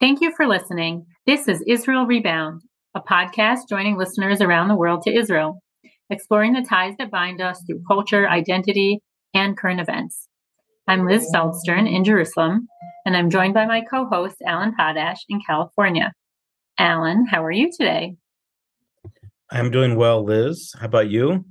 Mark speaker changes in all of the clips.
Speaker 1: Thank you for listening. This is Israel Rebound, a podcast joining listeners around the world to Israel, exploring the ties that bind us through culture, identity, and current events. I'm Liz Feldstern in Jerusalem, and I'm joined by my co host, Alan Podash in California. Alan, how are you today?
Speaker 2: I'm doing well, Liz. How about you?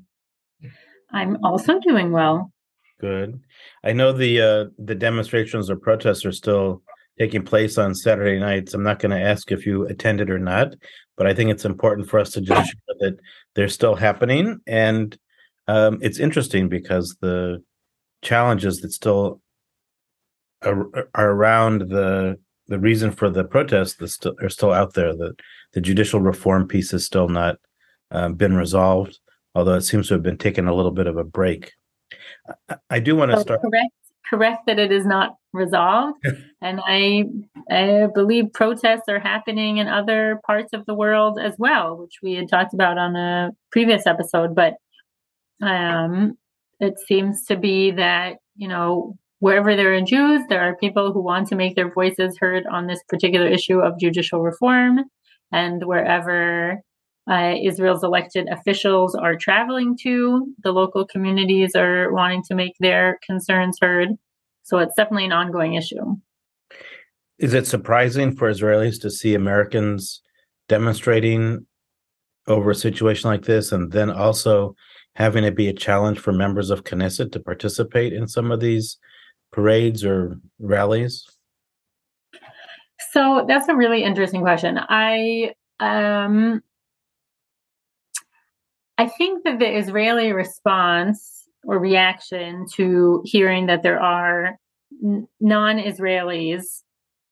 Speaker 1: I'm also doing well.
Speaker 2: Good. I know the uh, the demonstrations or protests are still taking place on Saturday nights. I'm not going to ask if you attended or not, but I think it's important for us to just show that they're still happening. And um, it's interesting because the challenges that still are, are around the the reason for the protests st- are still out there. The the judicial reform piece has still not um, been resolved, although it seems to have been taken a little bit of a break. I, I do want to start.
Speaker 1: Correct correct that it is not resolved. and I, I believe protests are happening in other parts of the world as well, which we had talked about on a previous episode. But um, it seems to be that, you know, wherever there are Jews, there are people who want to make their voices heard on this particular issue of judicial reform. And wherever uh, Israel's elected officials are traveling to. The local communities are wanting to make their concerns heard. So it's definitely an ongoing issue.
Speaker 2: Is it surprising for Israelis to see Americans demonstrating over a situation like this and then also having it be a challenge for members of Knesset to participate in some of these parades or rallies?
Speaker 1: So that's a really interesting question. I um I think that the Israeli response or reaction to hearing that there are non Israelis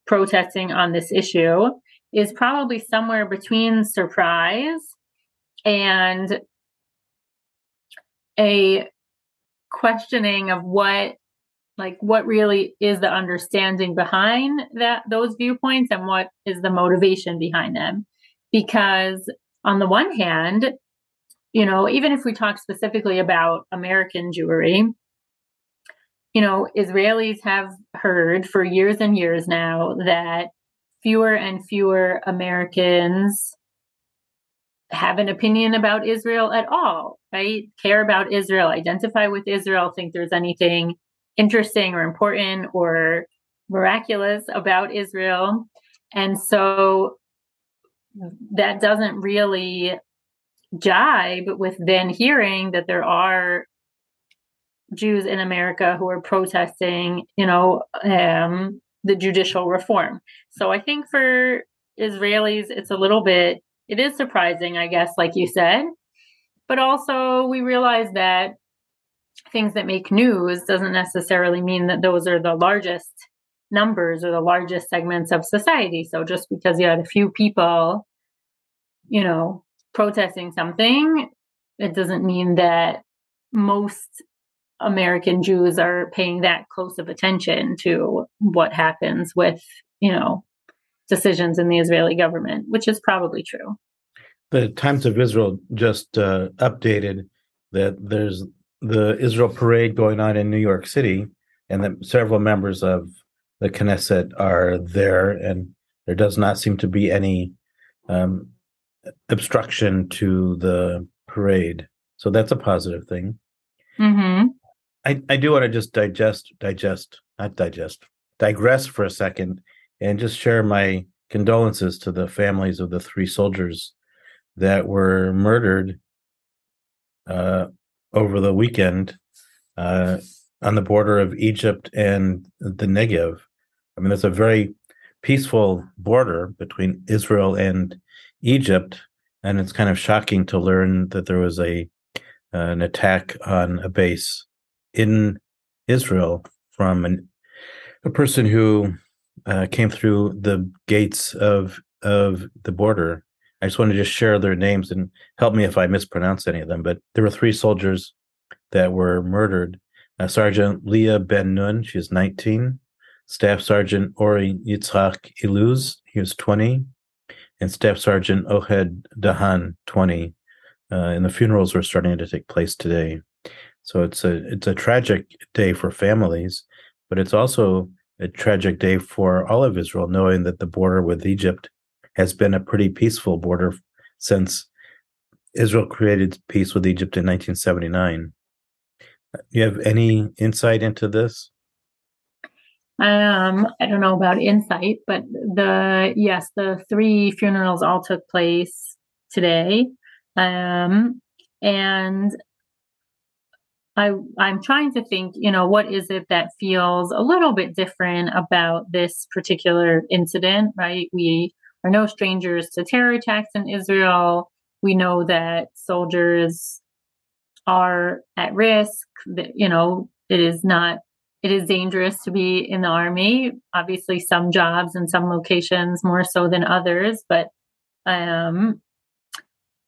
Speaker 1: protesting on this issue is probably somewhere between surprise and a questioning of what like what really is the understanding behind that those viewpoints and what is the motivation behind them. Because on the one hand you know, even if we talk specifically about American Jewry, you know, Israelis have heard for years and years now that fewer and fewer Americans have an opinion about Israel at all, right? Care about Israel, identify with Israel, think there's anything interesting or important or miraculous about Israel. And so that doesn't really jibe with then hearing that there are Jews in America who are protesting, you know, um, the judicial reform. So I think for Israelis, it's a little bit, it is surprising, I guess, like you said. But also, we realize that things that make news doesn't necessarily mean that those are the largest numbers or the largest segments of society. So just because you had a few people, you know, protesting something, it doesn't mean that most American Jews are paying that close of attention to what happens with, you know, decisions in the Israeli government, which is probably true.
Speaker 2: The Times of Israel just uh, updated that there's the Israel parade going on in New York City, and that several members of the Knesset are there, and there does not seem to be any um, obstruction to the parade. So that's a positive thing.
Speaker 1: Mm-hmm.
Speaker 2: I, I do want to just digest, digest, not digest, digress for a second and just share my condolences to the families of the three soldiers that were murdered uh, over the weekend uh, on the border of Egypt and the Negev. I mean, it's a very peaceful border between Israel and Egypt, and it's kind of shocking to learn that there was a uh, an attack on a base in Israel from an, a person who uh, came through the gates of of the border. I just want to just share their names and help me if I mispronounce any of them. But there were three soldiers that were murdered. Uh, Sergeant Leah Ben Nun, she was 19. Staff Sergeant Ori Yitzhak Iluz, he was 20 and Staff Sergeant Ohad Dahan, 20. Uh, and the funerals are starting to take place today. So it's a it's a tragic day for families, but it's also a tragic day for all of Israel, knowing that the border with Egypt has been a pretty peaceful border since Israel created peace with Egypt in 1979. Do you have any insight into this?
Speaker 1: Um, I don't know about insight, but the yes, the three funerals all took place today. Um, and I I'm trying to think, you know, what is it that feels a little bit different about this particular incident, right? We are no strangers to terror attacks in Israel. We know that soldiers are at risk, that you know, it is not it is dangerous to be in the army. Obviously some jobs and some locations more so than others, but um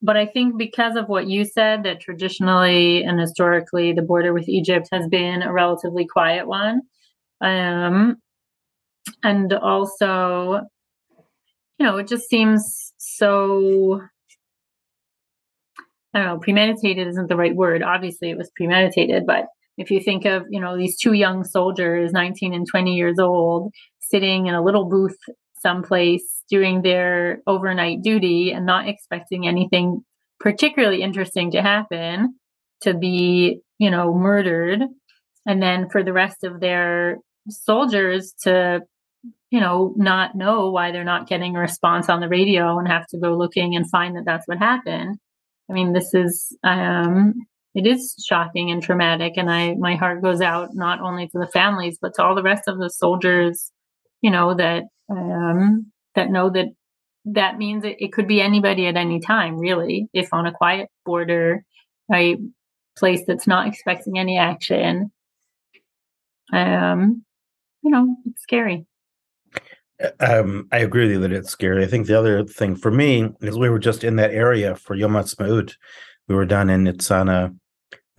Speaker 1: but I think because of what you said, that traditionally and historically, the border with Egypt has been a relatively quiet one. Um, and also, you know, it just seems so, I don't know, premeditated isn't the right word. Obviously, it was premeditated, but if you think of, you know, these two young soldiers, 19 and 20 years old, sitting in a little booth someplace doing their overnight duty and not expecting anything particularly interesting to happen to be, you know, murdered. And then for the rest of their soldiers to, you know, not know why they're not getting a response on the radio and have to go looking and find that that's what happened. I mean, this is, um, it is shocking and traumatic. And I, my heart goes out not only to the families, but to all the rest of the soldiers, you know, that um, that know that that means it, it could be anybody at any time, really, if on a quiet border, right, place that's not expecting any action. Um, you know, it's scary.
Speaker 2: Um, I agree with you that it's scary. I think the other thing for me is we were just in that area for Yom Ha'atzmaut. We were down in Nitzana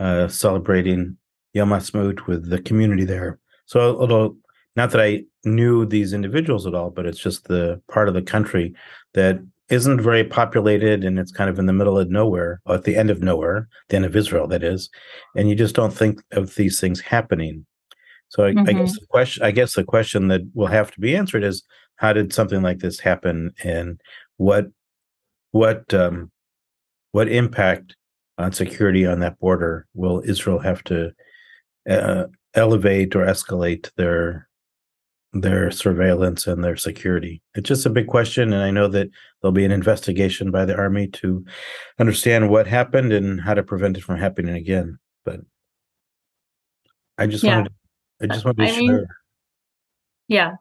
Speaker 2: uh, celebrating Yom Ha'atzmaut with the community there. So although not that I knew these individuals at all, but it's just the part of the country that isn't very populated and it's kind of in the middle of nowhere, at the end of nowhere, the end of Israel, that is. And you just don't think of these things happening. So I, mm-hmm. I guess mm-hmm. the question I guess the question that will have to be answered is how did something like this happen and what what um, what impact on security on that border will Israel have to uh, elevate or escalate their their surveillance and their security? It's just a big question, and I know that there'll be an investigation by the army to understand what happened and how to prevent it from happening again. But I just yeah. wanted, to, I just wanted to I share. Mean,
Speaker 1: yeah,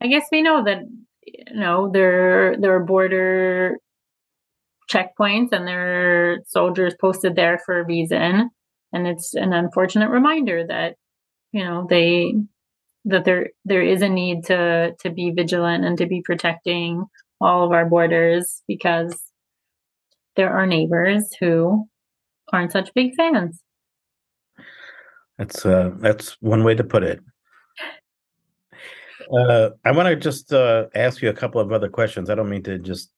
Speaker 1: I guess we know that you know there there are border checkpoints and there are soldiers posted there for a reason, and it's an unfortunate reminder that you know they that there there is a need to to be vigilant and to be protecting all of our borders because there are neighbors who aren't such big fans.
Speaker 2: That's uh that's one way to put it. Uh, I want to just uh, ask you a couple of other questions. I don't mean to just,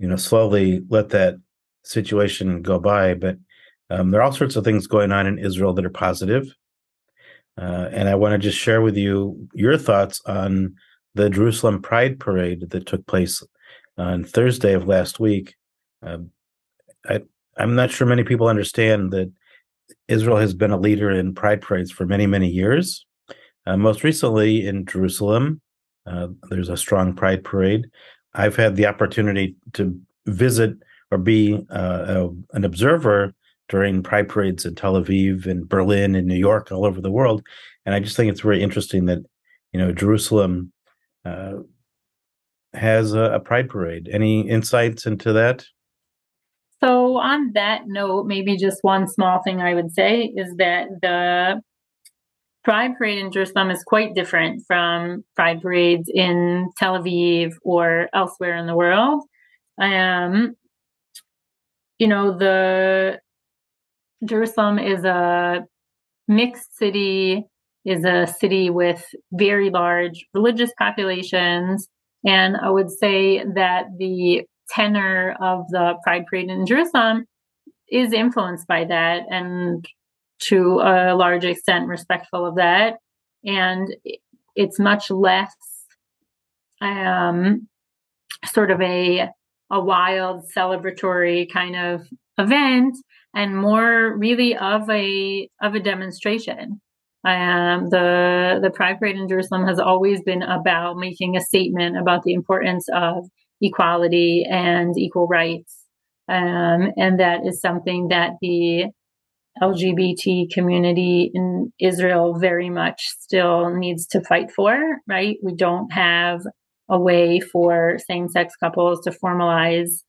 Speaker 2: you know, slowly let that situation go by, but um, there are all sorts of things going on in Israel that are positive. Uh, and I want to just share with you your thoughts on the Jerusalem Pride Parade that took place on Thursday of last week. Uh, I, I'm not sure many people understand that Israel has been a leader in pride parades for many, many years. Uh, most recently in Jerusalem, uh, there's a strong pride parade. I've had the opportunity to visit or be uh, a, an observer during pride parades in Tel Aviv and Berlin and New York, all over the world. And I just think it's very interesting that, you know, Jerusalem uh, has a, a pride parade. Any insights into that?
Speaker 1: So, on that note, maybe just one small thing I would say is that the Pride Parade in Jerusalem is quite different from Pride parades in Tel Aviv or elsewhere in the world. Um, you know, the Jerusalem is a mixed city, is a city with very large religious populations. And I would say that the tenor of the Pride Parade in Jerusalem is influenced by that and to a large extent respectful of that. And it's much less um, sort of a a wild celebratory kind of event and more really of a of a demonstration um, the the pride parade in jerusalem has always been about making a statement about the importance of equality and equal rights um, and that is something that the lgbt community in israel very much still needs to fight for right we don't have a way for same sex couples to formalize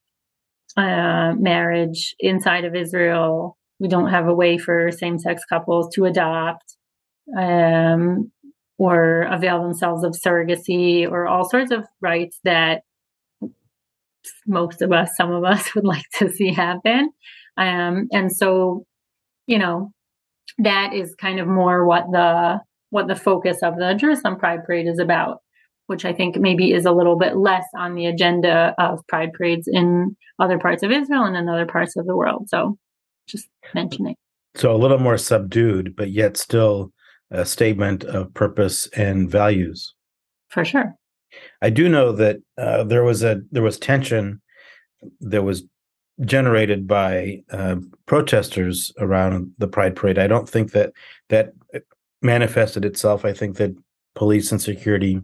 Speaker 1: uh, marriage inside of Israel. We don't have a way for same sex couples to adopt um, or avail themselves of surrogacy or all sorts of rights that most of us, some of us would like to see happen. Um, and so, you know, that is kind of more what the what the focus of the Jerusalem Pride Parade is about which I think maybe is a little bit less on the agenda of pride parades in other parts of Israel and in other parts of the world. So just mentioning.
Speaker 2: So a little more subdued, but yet still a statement of purpose and values.
Speaker 1: For sure.
Speaker 2: I do know that uh, there was a there was tension there was generated by uh, protesters around the Pride Parade. I don't think that that manifested itself. I think that police and security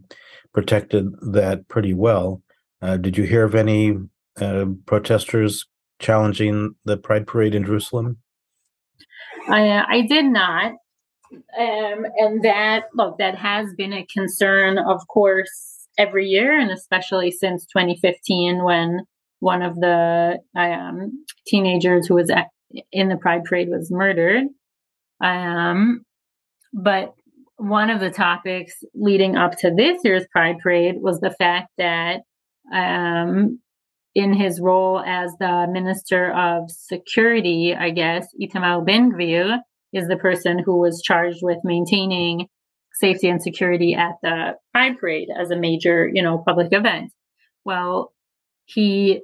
Speaker 2: protected that pretty well. Uh, did you hear of any uh, protesters challenging the Pride Parade in Jerusalem?
Speaker 1: I, uh, I did not. Um, and that, look, that has been a concern, of course, every year, and especially since 2015 when one of the um, teenagers who was at, in the Pride Parade was murdered. Um, but one of the topics leading up to this year's Pride Parade was the fact that um, in his role as the Minister of Security, I guess, Itamar Ben Gvir is the person who was charged with maintaining safety and security at the Pride Parade as a major, you know, public event. Well, he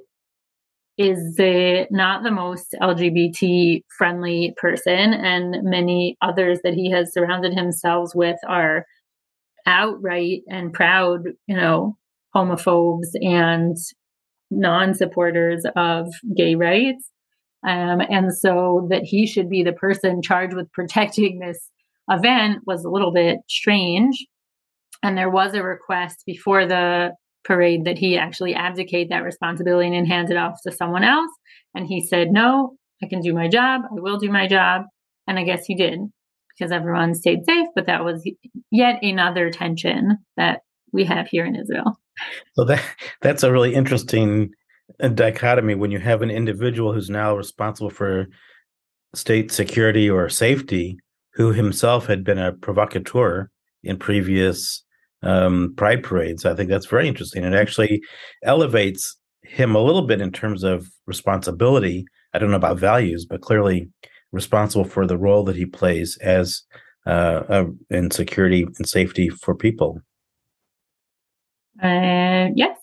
Speaker 1: is the, not the most LGBT friendly person, and many others that he has surrounded himself with are outright and proud, you know, homophobes and non supporters of gay rights. Um, and so that he should be the person charged with protecting this event was a little bit strange. And there was a request before the parade that he actually abdicate that responsibility and hand it off to someone else. And he said, No, I can do my job. I will do my job. And I guess he did because everyone stayed safe. But that was yet another tension that we have here in Israel.
Speaker 2: So that that's a really interesting dichotomy when you have an individual who's now responsible for state security or safety, who himself had been a provocateur in previous um, pride parades. I think that's very interesting. It actually elevates him a little bit in terms of responsibility. I don't know about values, but clearly responsible for the role that he plays as uh, uh, in security and safety for people.
Speaker 1: Uh, yes.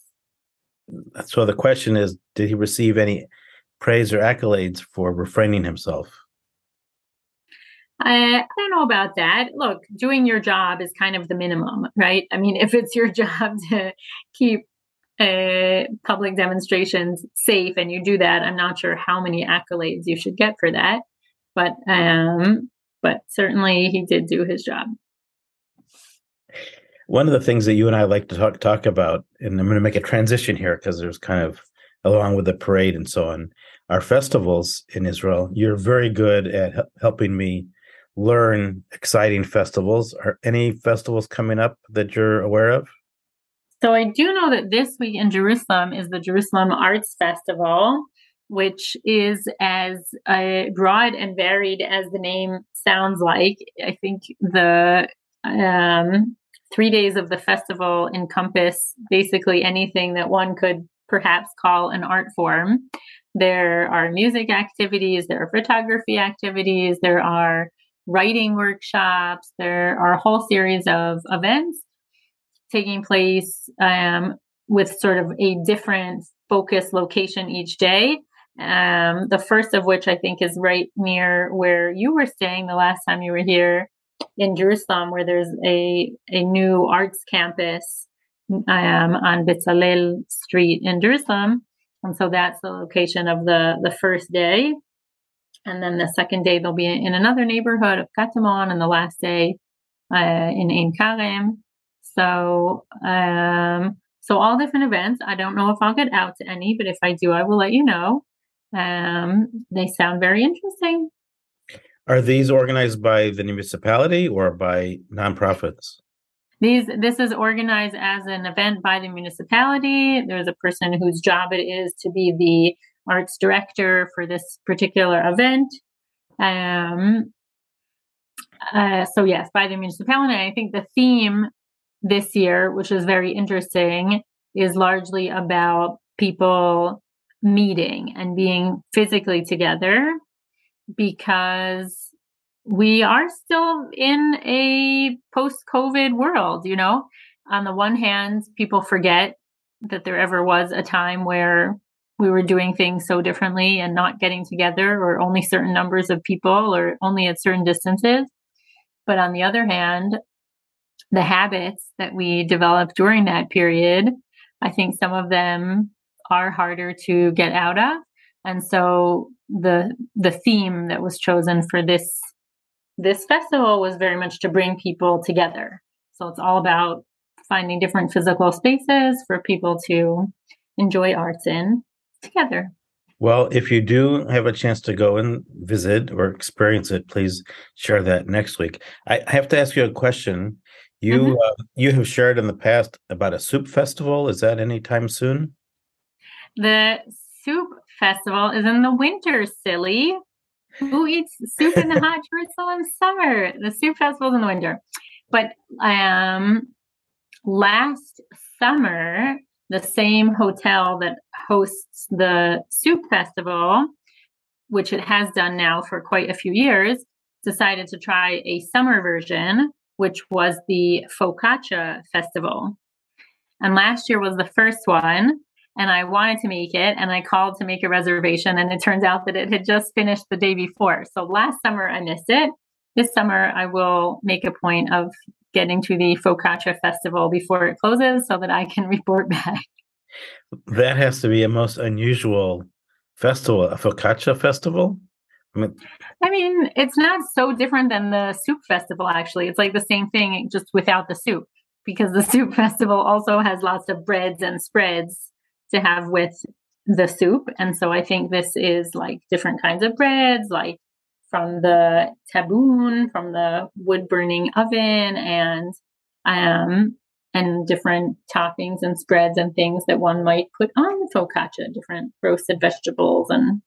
Speaker 2: So the question is, did he receive any praise or accolades for refraining himself?
Speaker 1: I, I don't know about that. Look, doing your job is kind of the minimum, right? I mean, if it's your job to keep uh, public demonstrations safe and you do that, I'm not sure how many accolades you should get for that. But um, but certainly he did do his job.
Speaker 2: One of the things that you and I like to talk talk about, and I'm going to make a transition here because there's kind of along with the parade and so on, our festivals in Israel. You're very good at helping me learn exciting festivals. Are any festivals coming up that you're aware of?
Speaker 1: So I do know that this week in Jerusalem is the Jerusalem Arts Festival, which is as uh, broad and varied as the name sounds like. I think the um, three days of the festival encompass basically anything that one could perhaps call an art form. There are music activities, there are photography activities, there are writing workshops. There are a whole series of events taking place um, with sort of a different focus location each day. Um, the first of which I think is right near where you were staying the last time you were here in Jerusalem, where there's a a new arts campus um, on Bezalel Street in Jerusalem, and so that's the location of the the first day. And then the second day they'll be in another neighborhood of Katamon, and the last day uh, in Ein Karem. So um, so all different events. I don't know if I'll get out to any, but if I do, I will let you know. Um, they sound very interesting.
Speaker 2: Are these organized by the municipality or by nonprofits?
Speaker 1: These this is organized as an event by the municipality. There's a person whose job it is to be the arts director for this particular event. Um, uh, so yes, by the municipality. I think the theme this year, which is very interesting, is largely about people meeting and being physically together because we are still in a post COVID world, you know. On the one hand, people forget that there ever was a time where we were doing things so differently and not getting together or only certain numbers of people or only at certain distances. But on the other hand, the habits that we developed during that period, I think some of them are harder to get out of. And so the the theme that was chosen for this this festival was very much to bring people together. So it's all about finding different physical spaces for people to enjoy arts in together.
Speaker 2: Well, if you do have a chance to go and visit or experience it, please share that next week. I have to ask you a question. You mm-hmm. uh, you have shared in the past about a soup festival. Is that anytime soon?
Speaker 1: The soup festival is in the winter, silly. Who eats soup in the hot Jerusalem summer? The soup festival is in the winter. But um last summer, the same hotel that hosts the soup festival, which it has done now for quite a few years, decided to try a summer version which was the Focaccia Festival. And last year was the first one, and I wanted to make it, and I called to make a reservation, and it turns out that it had just finished the day before. So last summer I missed it. This summer I will make a point of getting to the Focaccia Festival before it closes so that I can report back.
Speaker 2: That has to be a most unusual festival, a Focaccia Festival.
Speaker 1: I mean, I mean, it's not so different than the soup festival, actually. It's like the same thing, just without the soup, because the soup festival also has lots of breads and spreads to have with the soup. And so I think this is like different kinds of breads, like from the taboon, from the wood burning oven, and um, and different toppings and spreads and things that one might put on the focaccia, different roasted vegetables and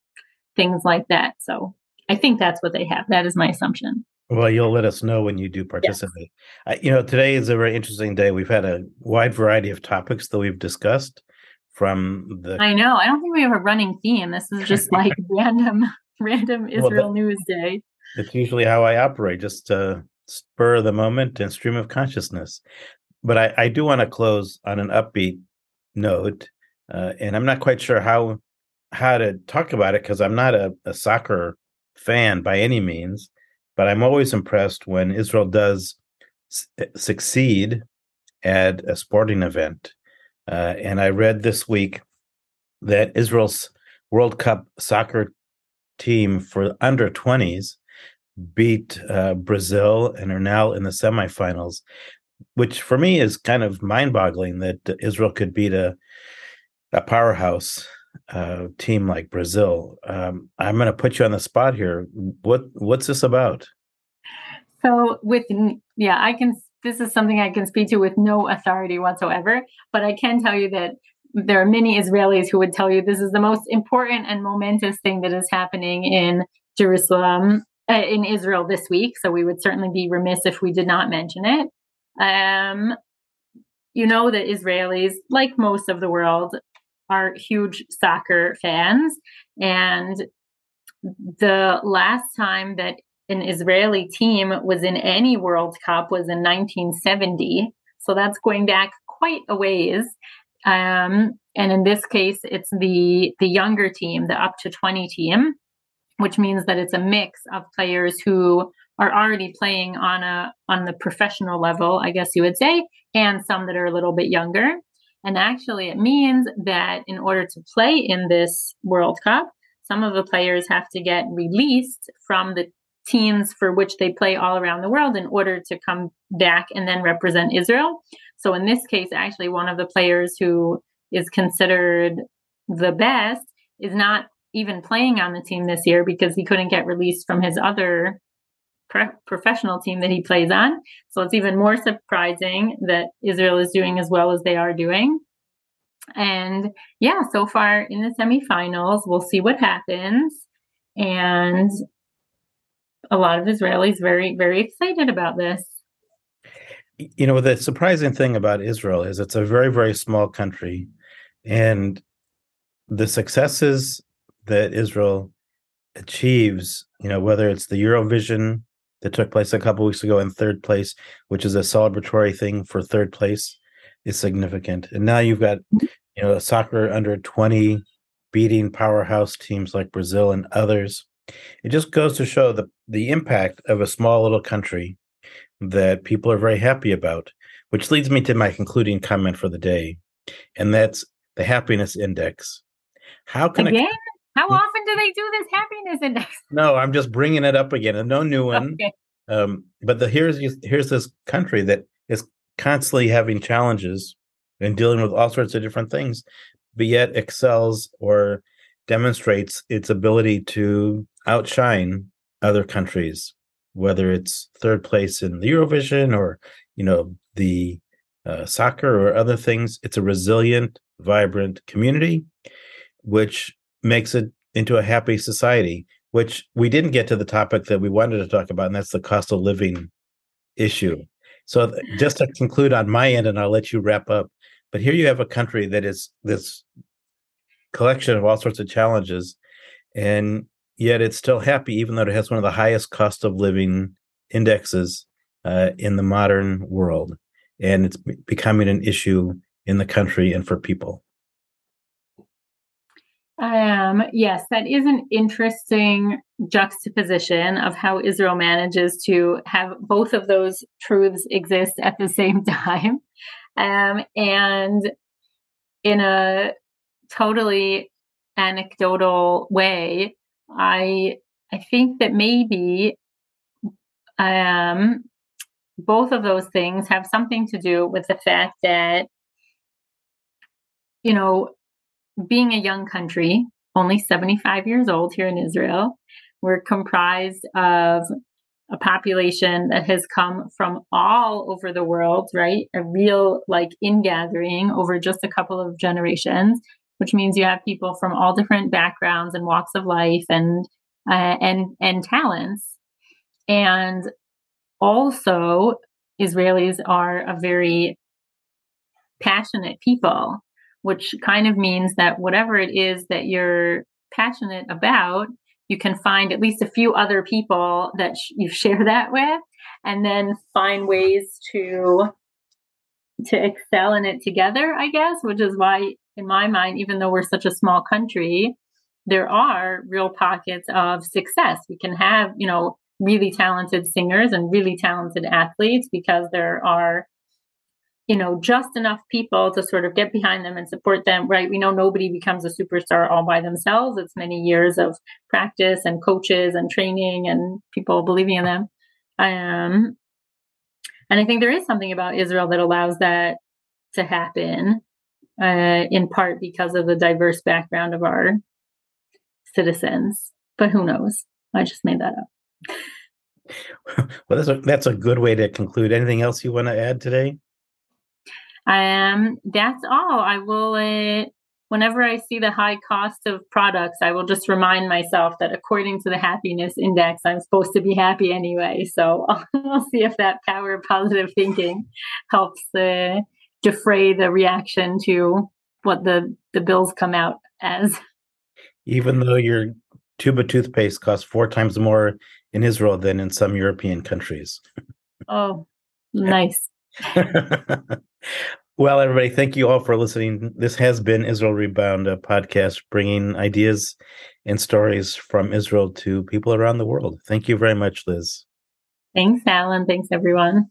Speaker 1: things like that. So I think that's what they have. That is my assumption.
Speaker 2: Well, you'll let us know when you do participate. Yes. you know, today is a very interesting day. We've had a wide variety of topics that we've discussed from the.
Speaker 1: I know. I don't think we have a running theme. This is just like random, random Israel well, that, news day.
Speaker 2: It's usually how I operate, just to spur the moment and stream of consciousness. But I, I do want to close on an upbeat note, uh, and I'm not quite sure how how to talk about it because I'm not a, a soccer fan by any means, but I'm always impressed when Israel does s- eh, succeed at a sporting event. Uh, and I read this week that Israel's World Cup soccer team for under 20s beat uh, Brazil and are now in the semifinals, which for me is kind of mind boggling that Israel could beat a, a powerhouse uh, team like Brazil. Um, I'm going to put you on the spot here. What what's this about?
Speaker 1: So with yeah, I can. This is something I can speak to with no authority whatsoever. But I can tell you that there are many Israelis who would tell you this is the most important and momentous thing that is happening in Jerusalem, uh, in Israel this week. So we would certainly be remiss if we did not mention it. Um, you know that Israelis, like most of the world, are huge soccer fans. And the last time that an Israeli team was in any World Cup was in 1970. So that's going back quite a ways. Um, and in this case, it's the the younger team, the up to 20 team, which means that it's a mix of players who are already playing on a on the professional level, I guess you would say, and some that are a little bit younger. And actually, it means that in order to play in this World Cup, some of the players have to get released from the teams for which they play all around the world in order to come back and then represent Israel. So in this case, actually, one of the players who is considered the best is not even playing on the team this year because he couldn't get released from his other pre- professional team that he plays on. So it's even more surprising that Israel is doing as well as they are doing. And yeah, so far in the semifinals, we'll see what happens. And a lot of Israelis very, very excited about this.
Speaker 2: You know, the surprising thing about Israel is it's a very, very small country. And the successes that Israel achieves, you know, whether it's the Eurovision that took place a couple weeks ago in third place, which is a celebratory thing for third place, is significant. And now you've got, you know, soccer under 20 beating powerhouse teams like Brazil and others. It just goes to show the the impact of a small little country that people are very happy about, which leads me to my concluding comment for the day, and that's the happiness index.
Speaker 1: How can again? A, How often do they do this happiness index?
Speaker 2: No, I'm just bringing it up again. And no new one. Okay. Um, but the here's here's this country that is constantly having challenges and dealing with all sorts of different things, but yet excels or demonstrates its ability to outshine other countries, whether it's third place in the Eurovision or you know the uh, soccer or other things. It's a resilient, vibrant community, which makes it into a happy society. Which we didn't get to the topic that we wanted to talk about, and that's the cost of living issue. So, just to conclude on my end, and I'll let you wrap up. But here you have a country that is this collection of all sorts of challenges, and yet it's still happy, even though it has one of the highest cost of living indexes uh, in the modern world. And it's becoming an issue in the country and for people.
Speaker 1: Um, yes, that is an interesting juxtaposition of how Israel manages to have both of those truths exist at the same time. Um, and in a totally anecdotal way, I I think that maybe um, both of those things have something to do with the fact that you know being a young country, only 75 years old here in Israel, we're comprised of a population that has come from all over the world, right? A real like ingathering over just a couple of generations which means you have people from all different backgrounds and walks of life and uh, and and talents. And also israelis are a very passionate people which kind of means that whatever it is that you're passionate about you can find at least a few other people that sh- you share that with and then find ways to to excel in it together i guess which is why in my mind, even though we're such a small country, there are real pockets of success. We can have, you know, really talented singers and really talented athletes because there are, you know, just enough people to sort of get behind them and support them, right? We know nobody becomes a superstar all by themselves. It's many years of practice and coaches and training and people believing in them. Um, and I think there is something about Israel that allows that to happen uh, in part because of the diverse background of our citizens. But who knows? I just made that up.
Speaker 2: well, that's a, that's a good way to conclude. Anything else you want to add today?
Speaker 1: Um, that's all. I will. Uh, whenever I see the high cost of products, I will just remind myself that according to the happiness index, I'm supposed to be happy anyway. So I'll, I'll see if that power of positive thinking helps uh, defray the reaction to what the the bills come out as.
Speaker 2: Even though your tube of toothpaste costs four times more in Israel than in some European countries.
Speaker 1: Oh, nice.
Speaker 2: well, everybody, thank you all for listening. This has been Israel Rebound, a podcast bringing ideas and stories from Israel to people around the world. Thank you very much, Liz.
Speaker 1: Thanks, Alan. Thanks, everyone.